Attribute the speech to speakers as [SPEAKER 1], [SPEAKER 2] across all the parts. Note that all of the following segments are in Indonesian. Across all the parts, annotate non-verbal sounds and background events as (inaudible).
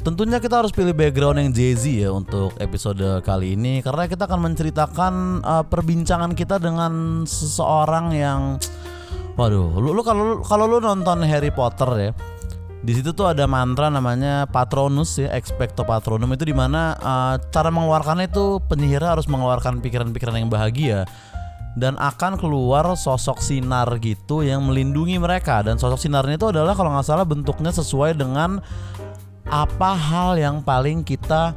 [SPEAKER 1] Tentunya kita harus pilih background yang Jay-Z ya untuk episode kali ini karena kita akan menceritakan uh, perbincangan kita dengan seseorang yang waduh, lu, lu kalau kalau lu nonton Harry Potter ya. Di situ tuh ada mantra namanya Patronus ya, Expecto Patronum itu di mana uh, cara mengeluarkannya itu penyihir harus mengeluarkan pikiran-pikiran yang bahagia dan akan keluar sosok sinar gitu yang melindungi mereka dan sosok sinarnya itu adalah kalau nggak salah bentuknya sesuai dengan apa hal yang paling kita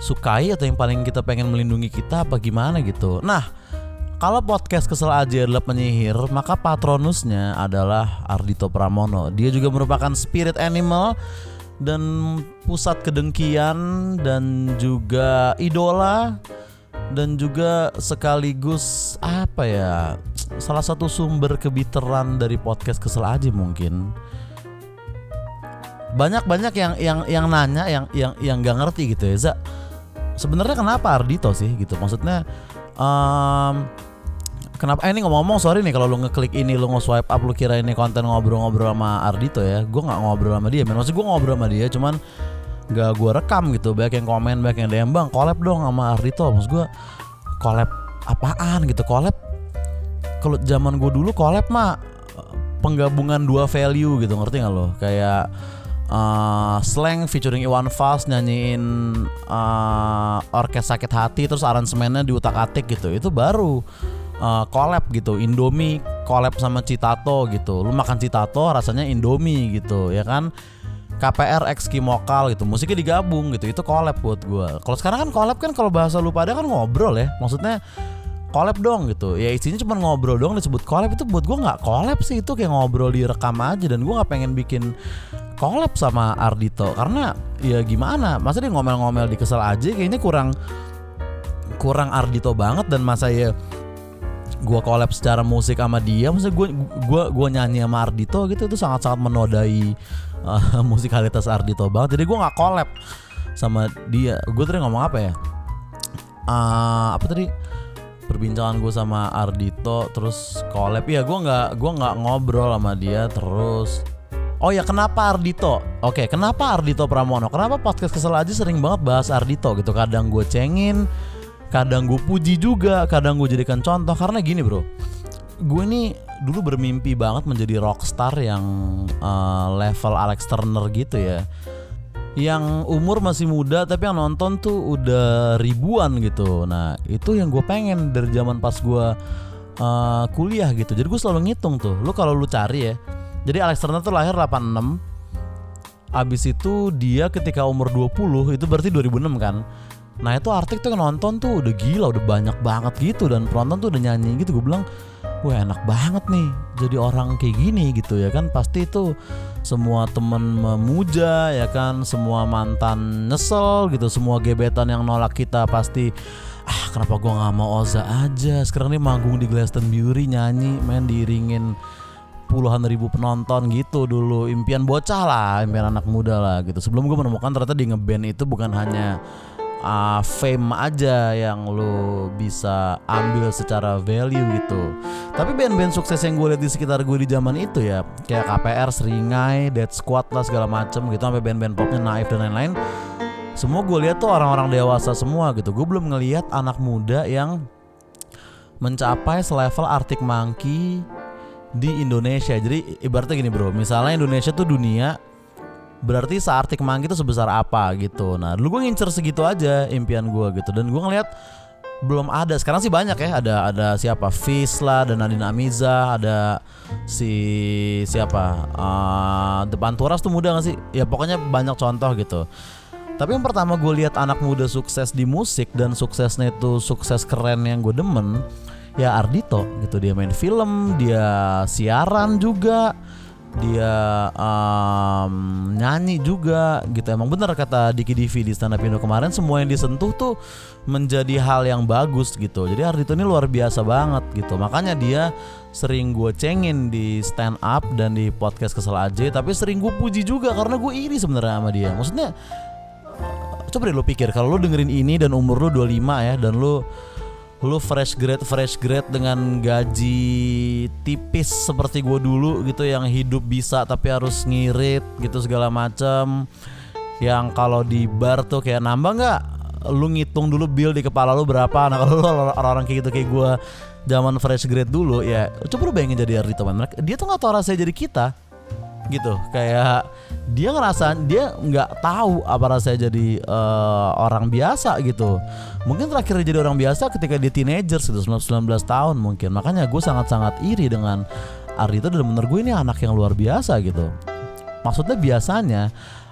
[SPEAKER 1] sukai atau yang paling kita pengen melindungi kita apa gimana gitu. Nah, kalau podcast kesel aja adalah penyihir, maka patronusnya adalah Ardito Pramono. Dia juga merupakan spirit animal dan pusat kedengkian dan juga idola dan juga sekaligus apa ya salah satu sumber kebiteran dari podcast kesel aja mungkin banyak banyak yang yang yang nanya yang yang yang nggak ngerti gitu ya Za. Sebenarnya kenapa Ardito sih gitu? Maksudnya um, kenapa eh, ini ngomong-ngomong sorry nih kalau lu ngeklik ini lu nge-swipe up lu kira ini konten ngobrol-ngobrol sama Ardito ya gue nggak ngobrol sama dia maksud gue ngobrol sama dia cuman nggak gue rekam gitu. Banyak yang komen banyak yang DM bang collab dong sama Ardito maksud gue collab apaan? Gitu. Collab kalau zaman gue dulu collab mah penggabungan dua value gitu. Ngerti nggak lo? Kayak uh, Slang featuring Iwan Fals nyanyiin uh, orkes sakit hati terus aransemennya diutak-atik gitu. Itu baru uh, collab gitu Indomie collab sama Citato gitu. Lu makan Citato rasanya Indomie gitu ya kan? KPR X Kimokal gitu musiknya digabung gitu. Itu collab buat gue kalau sekarang kan collab kan kalau bahasa lu pada kan ngobrol ya. Maksudnya collab dong gitu. Ya isinya cuma ngobrol dong disebut collab. Itu buat gue nggak collab sih itu kayak ngobrol direkam aja. Dan gue nggak pengen bikin collab sama Ardito karena ya gimana? Masa dia ngomel-ngomel di kesel aja? Kayaknya kurang kurang Ardito banget dan masa ya gue collab secara musik sama dia maksudnya gue gue gue nyanyi sama Ardito gitu itu sangat sangat menodai uh, (laughs) musikalitas Ardito banget. Jadi gue nggak collab sama dia. Gue tadi ngomong apa ya? Uh, apa tadi? Perbincangan gue sama Ardito terus collab. Ya gue nggak gue nggak ngobrol sama dia terus Oh ya kenapa Ardito? Oke kenapa Ardito Pramono? Kenapa podcast kesel aja sering banget bahas Ardito gitu? Kadang gue cengin Kadang gue puji juga Kadang gue jadikan contoh. Karena gini bro Gue ini dulu bermimpi banget menjadi rockstar yang uh, level Alex Turner gitu ya. Yang umur masih muda tapi yang nonton tuh udah ribuan gitu. Nah itu yang gue pengen dari zaman pas gue uh, kuliah gitu. Jadi gue selalu ngitung tuh. Lu kalau lu cari ya jadi Alex Turner tuh lahir 86 Abis itu dia ketika umur 20 itu berarti 2006 kan. Nah itu artik tuh nonton tuh udah gila udah banyak banget gitu. Dan penonton tuh udah nyanyi gitu. Gue bilang Wah enak banget nih jadi orang kayak gini gitu ya kan. Pasti itu semua temen memuja ya kan. Semua mantan nyesel gitu. Semua gebetan yang nolak kita pasti Ah kenapa gue gak mau Oza aja? Sekarang nih manggung di Glastonbury nyanyi main diiringin puluhan ribu penonton gitu dulu. Impian bocah lah impian anak muda lah gitu. Sebelum gue menemukan ternyata di ngeband itu bukan hanya uh, fame aja yang lo bisa ambil secara value gitu. Tapi band-band sukses yang gue lihat di sekitar gue di zaman itu ya kayak KPR Seringai Dead Squad lah segala macem gitu sampai band-band popnya Naif dan lain-lain. Semua gue lihat tuh orang-orang dewasa semua gitu. Gue belum ngelihat anak muda yang mencapai selevel Arctic Monkey di Indonesia. Jadi ibaratnya gini bro, misalnya Indonesia tuh dunia, berarti seartik Mangki itu sebesar apa gitu. Nah dulu gue ngincer segitu aja impian gue gitu. Dan gue ngeliat belum ada. Sekarang sih banyak ya. Ada ada siapa? Fis lah, dan Nadine Amiza, ada si siapa? Uh, Depan Turas tuh muda gak sih? Ya pokoknya banyak contoh gitu. Tapi yang pertama gue lihat anak muda sukses di musik dan suksesnya itu sukses keren yang gue demen ya Ardito gitu. Dia main film dia siaran juga dia um, nyanyi juga gitu. Emang bener kata Diki Divi di stand up Indo kemarin semua yang disentuh tuh menjadi hal yang bagus gitu. Jadi Ardito ini luar biasa banget gitu. Makanya dia sering gue cengin di stand up dan di podcast kesel aja tapi sering gue puji juga karena gue iri sebenarnya sama dia. Maksudnya coba deh lo pikir kalau lo dengerin ini dan umur lo 25 ya dan lo lu fresh grade fresh grade dengan gaji tipis seperti gue dulu gitu yang hidup bisa tapi harus ngirit gitu segala macam yang kalau di bar tuh kayak nambah nggak? Lu ngitung dulu bill di kepala lu berapa? Nah kalau lu orang-orang kayak gitu kayak gue zaman fresh grade dulu ya coba lu bayangin jadi Ardito man Mereka- dia tuh nggak tahu rasanya jadi kita gitu. Kayak dia ngerasa dia nggak tahu apa rasanya jadi eh, orang biasa gitu. Mungkin terakhir jadi orang biasa ketika dia teenager gitu 19 tahun mungkin. Makanya gue sangat-sangat iri dengan Ardito dan menurut gue ini anak yang luar biasa gitu. Maksudnya biasanya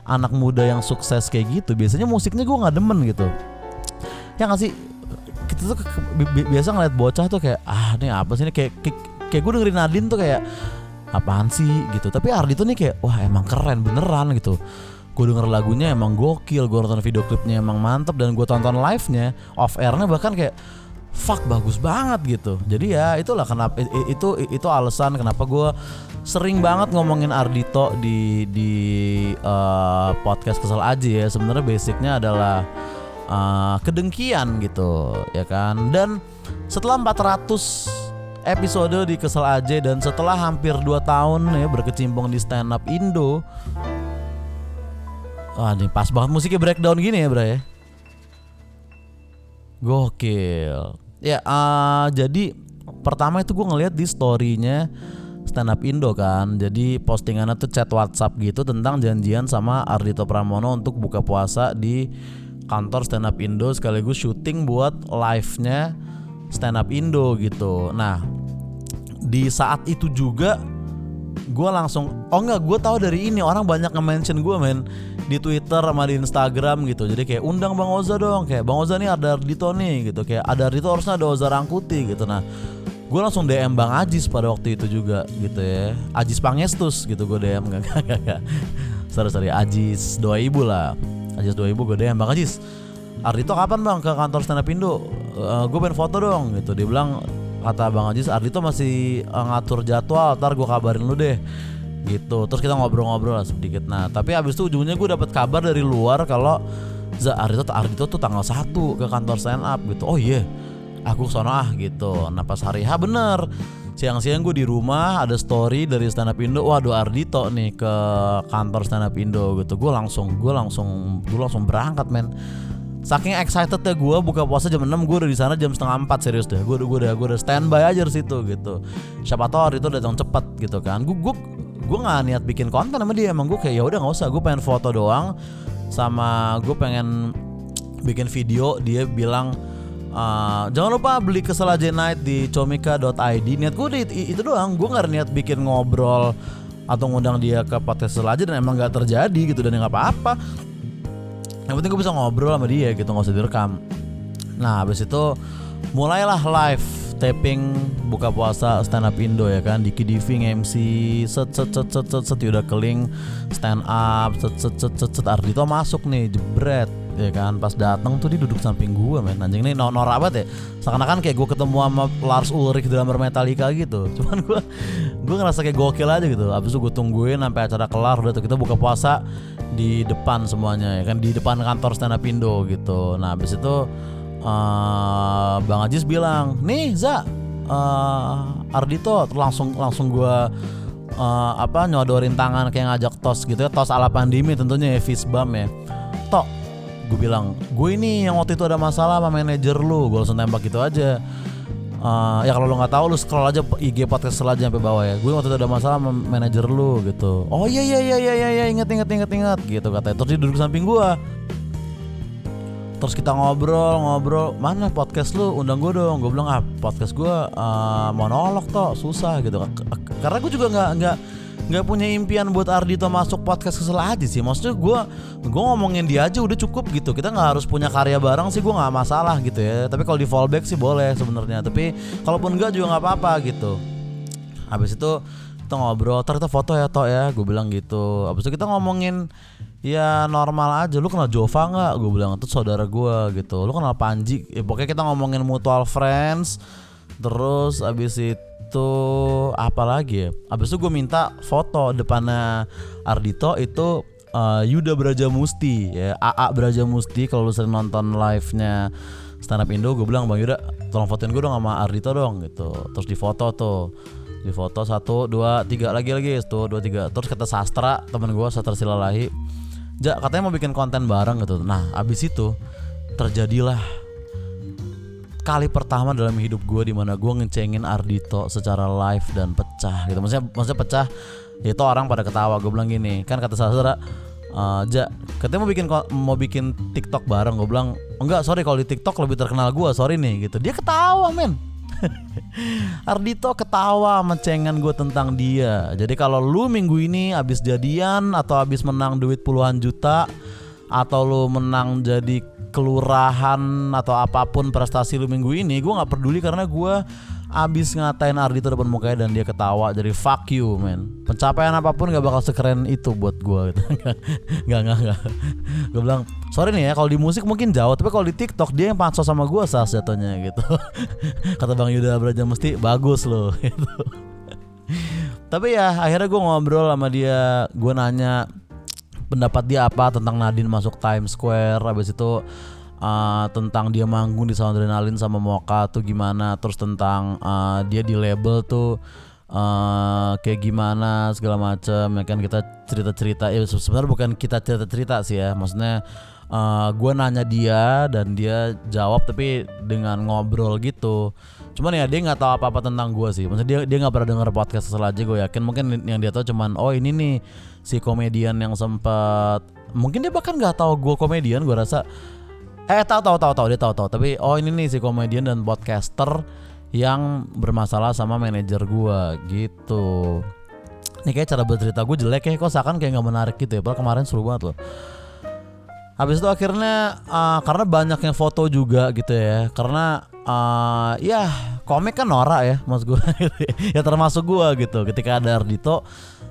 [SPEAKER 1] anak muda yang sukses kayak gitu biasanya musiknya gue nggak demen gitu. Ya nggak sih? Kita tuh bi- biasa ngeliat bocah tuh kayak ah ini apa sih ini? Kayak kayak, kayak gue dengerin Nadine tuh kayak apaan sih gitu. Tapi Ardi tuh nih kayak wah emang keren beneran gitu. Gue denger lagunya emang gokil gue nonton video klipnya emang mantep dan gue tonton live nya off airnya bahkan kayak fuck bagus banget gitu. Jadi ya itulah kenapa itu itu alasan kenapa gue sering banget ngomongin Ardito di di eh, podcast kesel aja ya. Sebenarnya basicnya adalah eh, kedengkian gitu ya kan. Dan setelah 400 episode di Kesel aja dan setelah hampir 2 tahun ya berkecimpung di stand up Indo. Wah ini pas banget musiknya breakdown gini ya bro ya? Gokil. Ya eh, jadi pertama itu gue ngeliat di storynya stand up Indo kan. Jadi postingannya tuh chat WhatsApp gitu tentang janjian sama Ardito Pramono untuk buka puasa di kantor stand up Indo sekaligus syuting buat live-nya stand up Indo gitu. Nah, di saat itu juga gue langsung oh enggak gue tahu dari ini orang banyak nge-mention gue men di Twitter sama di Instagram gitu. Jadi kayak undang Bang Oza dong kayak Bang Oza nih ada Ardito nih gitu. Kayak ada Ardito harusnya ada Oza Rangkuti gitu. Nah gue langsung DM Bang Ajis pada waktu itu juga gitu ya. Ajis Pangestus gitu gue DM gak gak gak, gak. sorry sorry Ajis doa ibu lah. Ajis doa ibu gue DM Bang Ajis Ardito kapan bang ke kantor stand up Indo? gue pengen foto dong gitu. Dia bilang kata Bang Ajis Ardito masih eh, ngatur jadwal, ntar gue kabarin lu deh gitu. Terus kita ngobrol-ngobrol sedikit. Nah tapi abis itu ujungnya gue dapet kabar dari luar kalau Za Ardito, Ardito tuh tanggal 1 ke kantor stand up gitu. Oh iya, aku ke sana ah gitu. Nah pas hari H bener siang-siang gue di rumah ada story dari stand up Indo waduh Ardito nih ke kantor stand up Indo gitu gue langsung gue langsung gue langsung berangkat men Saking excited ya gue buka puasa jam 6 gue udah di sana jam setengah 4 serius deh. Gue udah gue udah gue standby aja di situ gitu. Siapa tahu hari itu datang cepet gitu kan. Gue gue gue nggak niat bikin konten sama dia emang gue kayak ya udah nggak usah gue pengen foto doang sama gue pengen bikin video dia bilang "Eh, jangan lupa beli aja night di comika.id niat gue itu doang gue nggak niat bikin ngobrol atau ngundang dia ke podcast aja dan emang nggak terjadi gitu dan nggak apa-apa yang penting gue bisa ngobrol sama dia gitu nggak usah direkam nah habis itu mulailah live taping buka puasa stand up Indo ya kan Diki Divi MC set set set set set, set udah keling stand up set set set set, set. Ardito masuk nih jebret ya kan? Pas datang tuh dia duduk samping gue men. Anjing nih no norak ya. Seakan-akan kayak gue ketemu sama Lars Ulrich drummer Metallica gitu. (laughs) Cuman gue gue ngerasa kayak gokil aja gitu. Habis itu gue tungguin sampai acara kelar udah tuh kita buka puasa di depan semuanya ya kan? Di depan kantor stand up Indo gitu. Nah habis itu eh, Bang Ajis bilang nih Za eh, Ardito langsung langsung gue eh, apa nyodorin tangan kayak ngajak tos gitu ya. Tos ala pandemi tentunya ya fist bump ya. Tok gue bilang gue ini yang waktu itu ada masalah sama manajer lu. Gue langsung tembak gitu aja. Eh, ya kalau lo nggak tahu lu scroll aja IG podcast Kesel aja sampai bawah ya. Gue waktu itu ada masalah sama manajer lu gitu. Oh iya iya iya iya iya iya inget inget inget inget gitu katanya. Terus dia duduk samping gue terus kita ngobrol ngobrol mana podcast lu? Undang gue dong. Gue bilang ah podcast gue eh, monolog toh susah gitu. Karena gue juga nggak nggak nggak punya impian buat Ardito masuk podcast kesel aja sih. Maksudnya gue gue ngomongin dia aja udah cukup gitu. Kita nggak harus punya karya bareng sih gue nggak masalah gitu ya. Tapi kalau di fallback sih boleh sebenarnya. Tapi kalaupun enggak juga nggak apa-apa gitu. Habis itu kita ngobrol kita foto ya toh ya. Gue bilang gitu. Habis itu kita ngomongin ya normal aja. Lu kenal Jova nggak? Gue bilang itu saudara gue gitu. Lu kenal Panji? Ya, pokoknya kita ngomongin mutual friends. Terus habis itu apa lagi ya? Habis itu gue minta foto depannya Ardito itu eh, Yuda Braja Musti ya AA Braja Musti kalau lu sering nonton live nya stand up Indo gue bilang bang Yuda tolong fotoin gue dong sama Ardito dong gitu. Terus di foto tuh di foto satu dua tiga lagi lagi tuh dua tiga. Terus kata sastra temen gue sastra silalahi Ja, katanya mau bikin konten bareng gitu. Nah, abis itu terjadilah kali pertama dalam hidup gue di mana gue ngecengin Ardito secara live dan pecah gitu. Maksudnya, maksudnya pecah. Itu orang pada ketawa. Gue bilang gini, kan kata saudara, uh, ja, katanya mau bikin mau bikin TikTok bareng. Gue bilang, enggak, sorry kalau di TikTok lebih terkenal gue, sorry nih gitu. Dia ketawa, men. (laughs) Ardito ketawa mencengan gue tentang dia. Jadi kalau lu minggu ini abis jadian atau abis menang duit puluhan juta atau lu menang jadi kelurahan atau apa pun prestasi lu minggu ini, gue nggak peduli karena gue abis ngatain Ardito depan mukanya dan dia ketawa jadi fuck you man pencapaian apa pun gak bakal sekeren itu buat gue gitu. gak gak gak gue bilang sorry nih ya kalau di musik mungkin jauh tapi kalau di TikTok dia yang pansos sama gue sah jatuhnya gitu. (laughs) Kata Bang Yuda Braja mesti bagus loh (laughs) gitu. Tapi ya akhirnya gue ngobrol sama dia gue nanya pendapat dia apa tentang Nadine masuk Times Square habis itu uh, tentang dia manggung di Sound Adrenaline sama Moka tuh gimana terus tentang uh, dia di label tuh uh, kayak gimana segala macam ya kan kita cerita cerita ya sebenarnya bukan kita cerita cerita sih ya maksudnya uh, gue nanya dia dan dia jawab tapi dengan ngobrol gitu cuman ya dia nggak tahu apa apa tentang gue sih maksudnya dia dia nggak pernah denger podcast setelah aja gue yakin mungkin yang dia tahu cuman oh ini nih si komedian yang sempat mungkin dia bahkan nggak tahu gue komedian gue rasa Eh tahu tahu tahu tahu dia tahu tahu. Tapi oh ini nih si komedian dan podcaster yang bermasalah sama manajer gua gitu. Ini kayak cara bercerita gue jelek ya kok seakan kayak nggak menarik gitu ya. Padahal kemarin seru banget loh. Habis itu akhirnya uh, karena banyak yang foto juga gitu ya. Karena uh, ya komik kan norak ya mas gue. (laughs) ya termasuk gue gitu. Ketika ada Ardito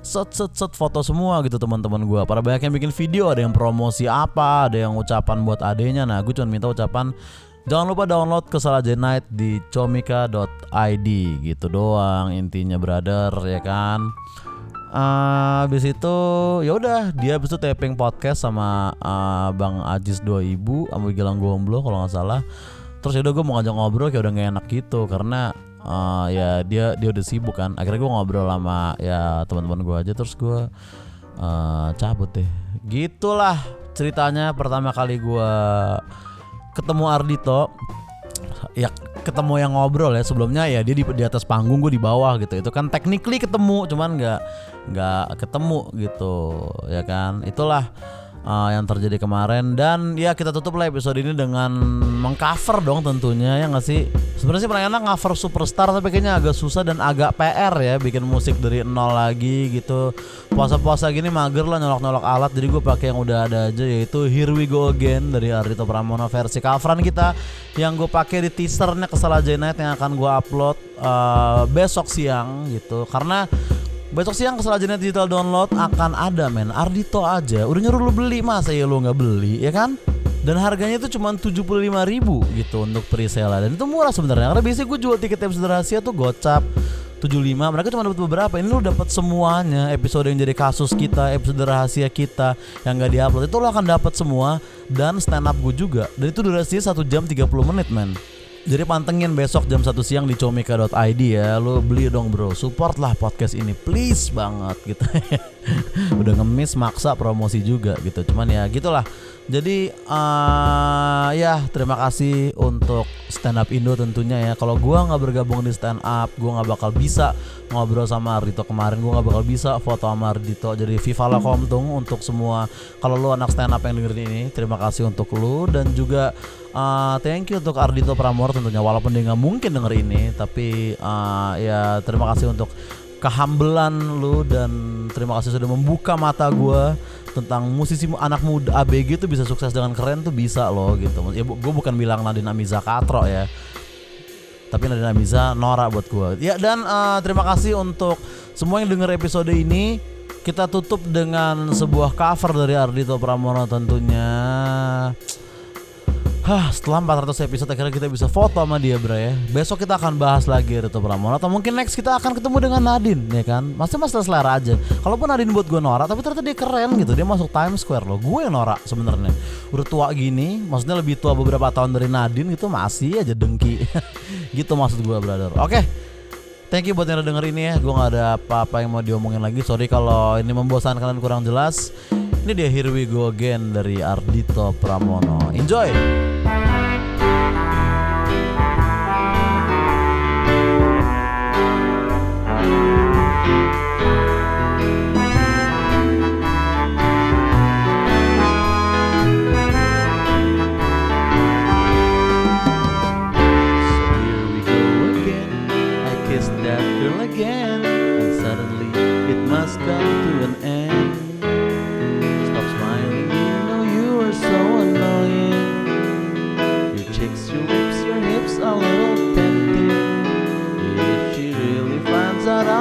[SPEAKER 1] set set set foto semua gitu teman-teman gue para banyak yang bikin video ada yang promosi apa ada yang ucapan buat adenya nah gue cuma minta ucapan jangan lupa download kesalahan Night di comika.id gitu doang intinya brother ya kan uh, habis itu ya udah dia habis itu taping podcast sama uh, Bang Ajis 2000 sama Gilang Gomblo kalau nggak salah terus ya udah gue mau ngajak ngobrol kayak udah gak enak gitu karena uh, ya dia dia udah sibuk kan. Akhirnya gue ngobrol sama ya teman-teman gue aja terus gue uh, cabut deh. Gitulah ceritanya pertama kali gue ketemu Ardito ya ketemu yang ngobrol ya sebelumnya ya dia di, di atas panggung gue di bawah gitu. Itu kan technically ketemu cuman nggak nggak ketemu gitu ya kan. Itulah uh, yang terjadi kemarin. Dan ya kita tutup lah episode ini dengan mengcover dong tentunya ya nggak sih? Sebenarnya sih paling enak cover superstar tapi kayaknya agak susah dan agak PR ya bikin musik dari nol lagi gitu. Puasa-puasa gini mager lah nyolok-nyolok alat. Jadi gue pakai yang udah ada aja yaitu Here We Go Again dari Ardito Pramono versi coveran kita. Yang gue pakai di teasernya kesal aja night yang akan gue upload uh, besok siang gitu. Karena Besok siang kesalahan digital download akan ada men. Ardito aja. Udah nyuruh lu beli masa ya lu nggak beli ya kan? Dan harganya itu cuma 75 ribu gitu untuk presale dan itu murah sebenarnya karena biasanya gue jual tiket episode rahasia tuh gocap 75 mereka cuma dapat beberapa. Ini lu dapat semuanya episode yang jadi kasus kita episode rahasia kita yang gak diupload. Itu lo akan dapat semua dan stand up gue juga. Dan itu durasinya 1 jam 30 menit men jadi pantengin besok jam 1 siang di comika.id ya Lu beli dong bro Support lah podcast ini Please banget gitu (laughs) Udah ngemis maksa promosi juga gitu Cuman ya gitulah jadi uh, ya terima kasih untuk stand up Indo tentunya ya. Kalau gua nggak bergabung di stand up, gua nggak bakal bisa ngobrol sama Ardito kemarin. Gua nggak bakal bisa foto sama Ardito. Jadi Viva la Komtung untuk semua. Kalau lu anak stand up yang dengerin ini, terima kasih untuk lu dan juga uh, thank you untuk Ardito Pramor tentunya. Walaupun dia nggak mungkin denger ini, tapi uh, ya terima kasih untuk kehambelan lu dan terima kasih sudah membuka mata gue tentang musisi anak muda ABG itu bisa sukses dengan keren tuh bisa loh gitu. Ya gue bukan bilang Nadine Amiza katro ya. Tapi Nadine Amiza norak buat gue. Ya dan uh, terima kasih untuk semua yang denger episode ini. Kita tutup dengan sebuah cover dari Ardito Pramono tentunya. Hah, setelah 400 episode akhirnya kita bisa foto sama dia, Bro ya. Besok kita akan bahas lagi Rito Pramono atau mungkin next kita akan ketemu dengan Nadine, ya kan? Masih masalah selera aja. Kalaupun Nadine buat gue norak, tapi ternyata dia keren gitu. Dia masuk Times Square loh. Gue yang norak sebenarnya. Udah tua gini, maksudnya lebih tua beberapa tahun dari Nadine itu masih aja dengki. (laughs) gitu maksud gue, brother. Oke. Okay. Thank you buat yang udah denger ini ya. Gue gak ada apa-apa yang mau diomongin lagi. Sorry kalau ini membosankan dan kurang jelas Ini dia Here We Go Again dari Ardito Pramono. Enjoy.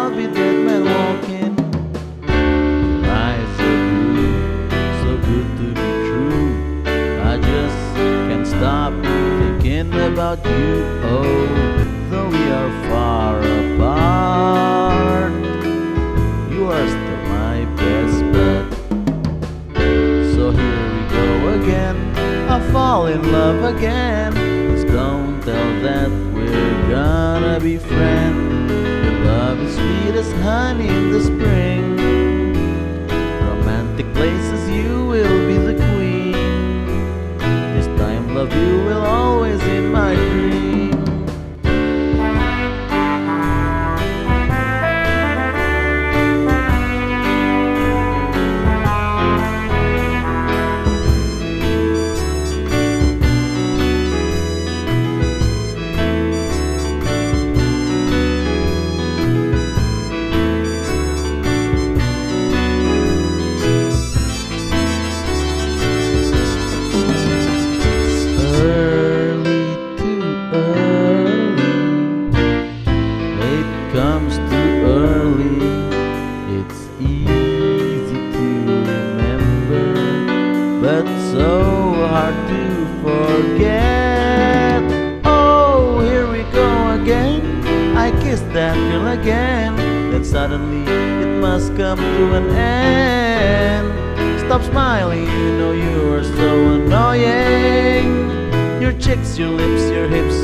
[SPEAKER 1] I'll be dead man walking. Blue, so good to be true. I just can't stop thinking about you. Oh, though we are far apart, you are still my best. So here we go again. I fall in love again.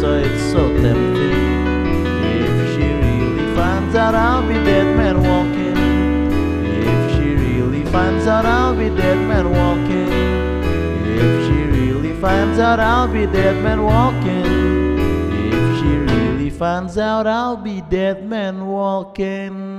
[SPEAKER 1] Oh, it's so tempting. If she really finds out, I'll be dead man walking. If she really finds out, I'll be dead man walking. If she really finds out, I'll be dead man walking. If she really finds out, I'll be dead man walking.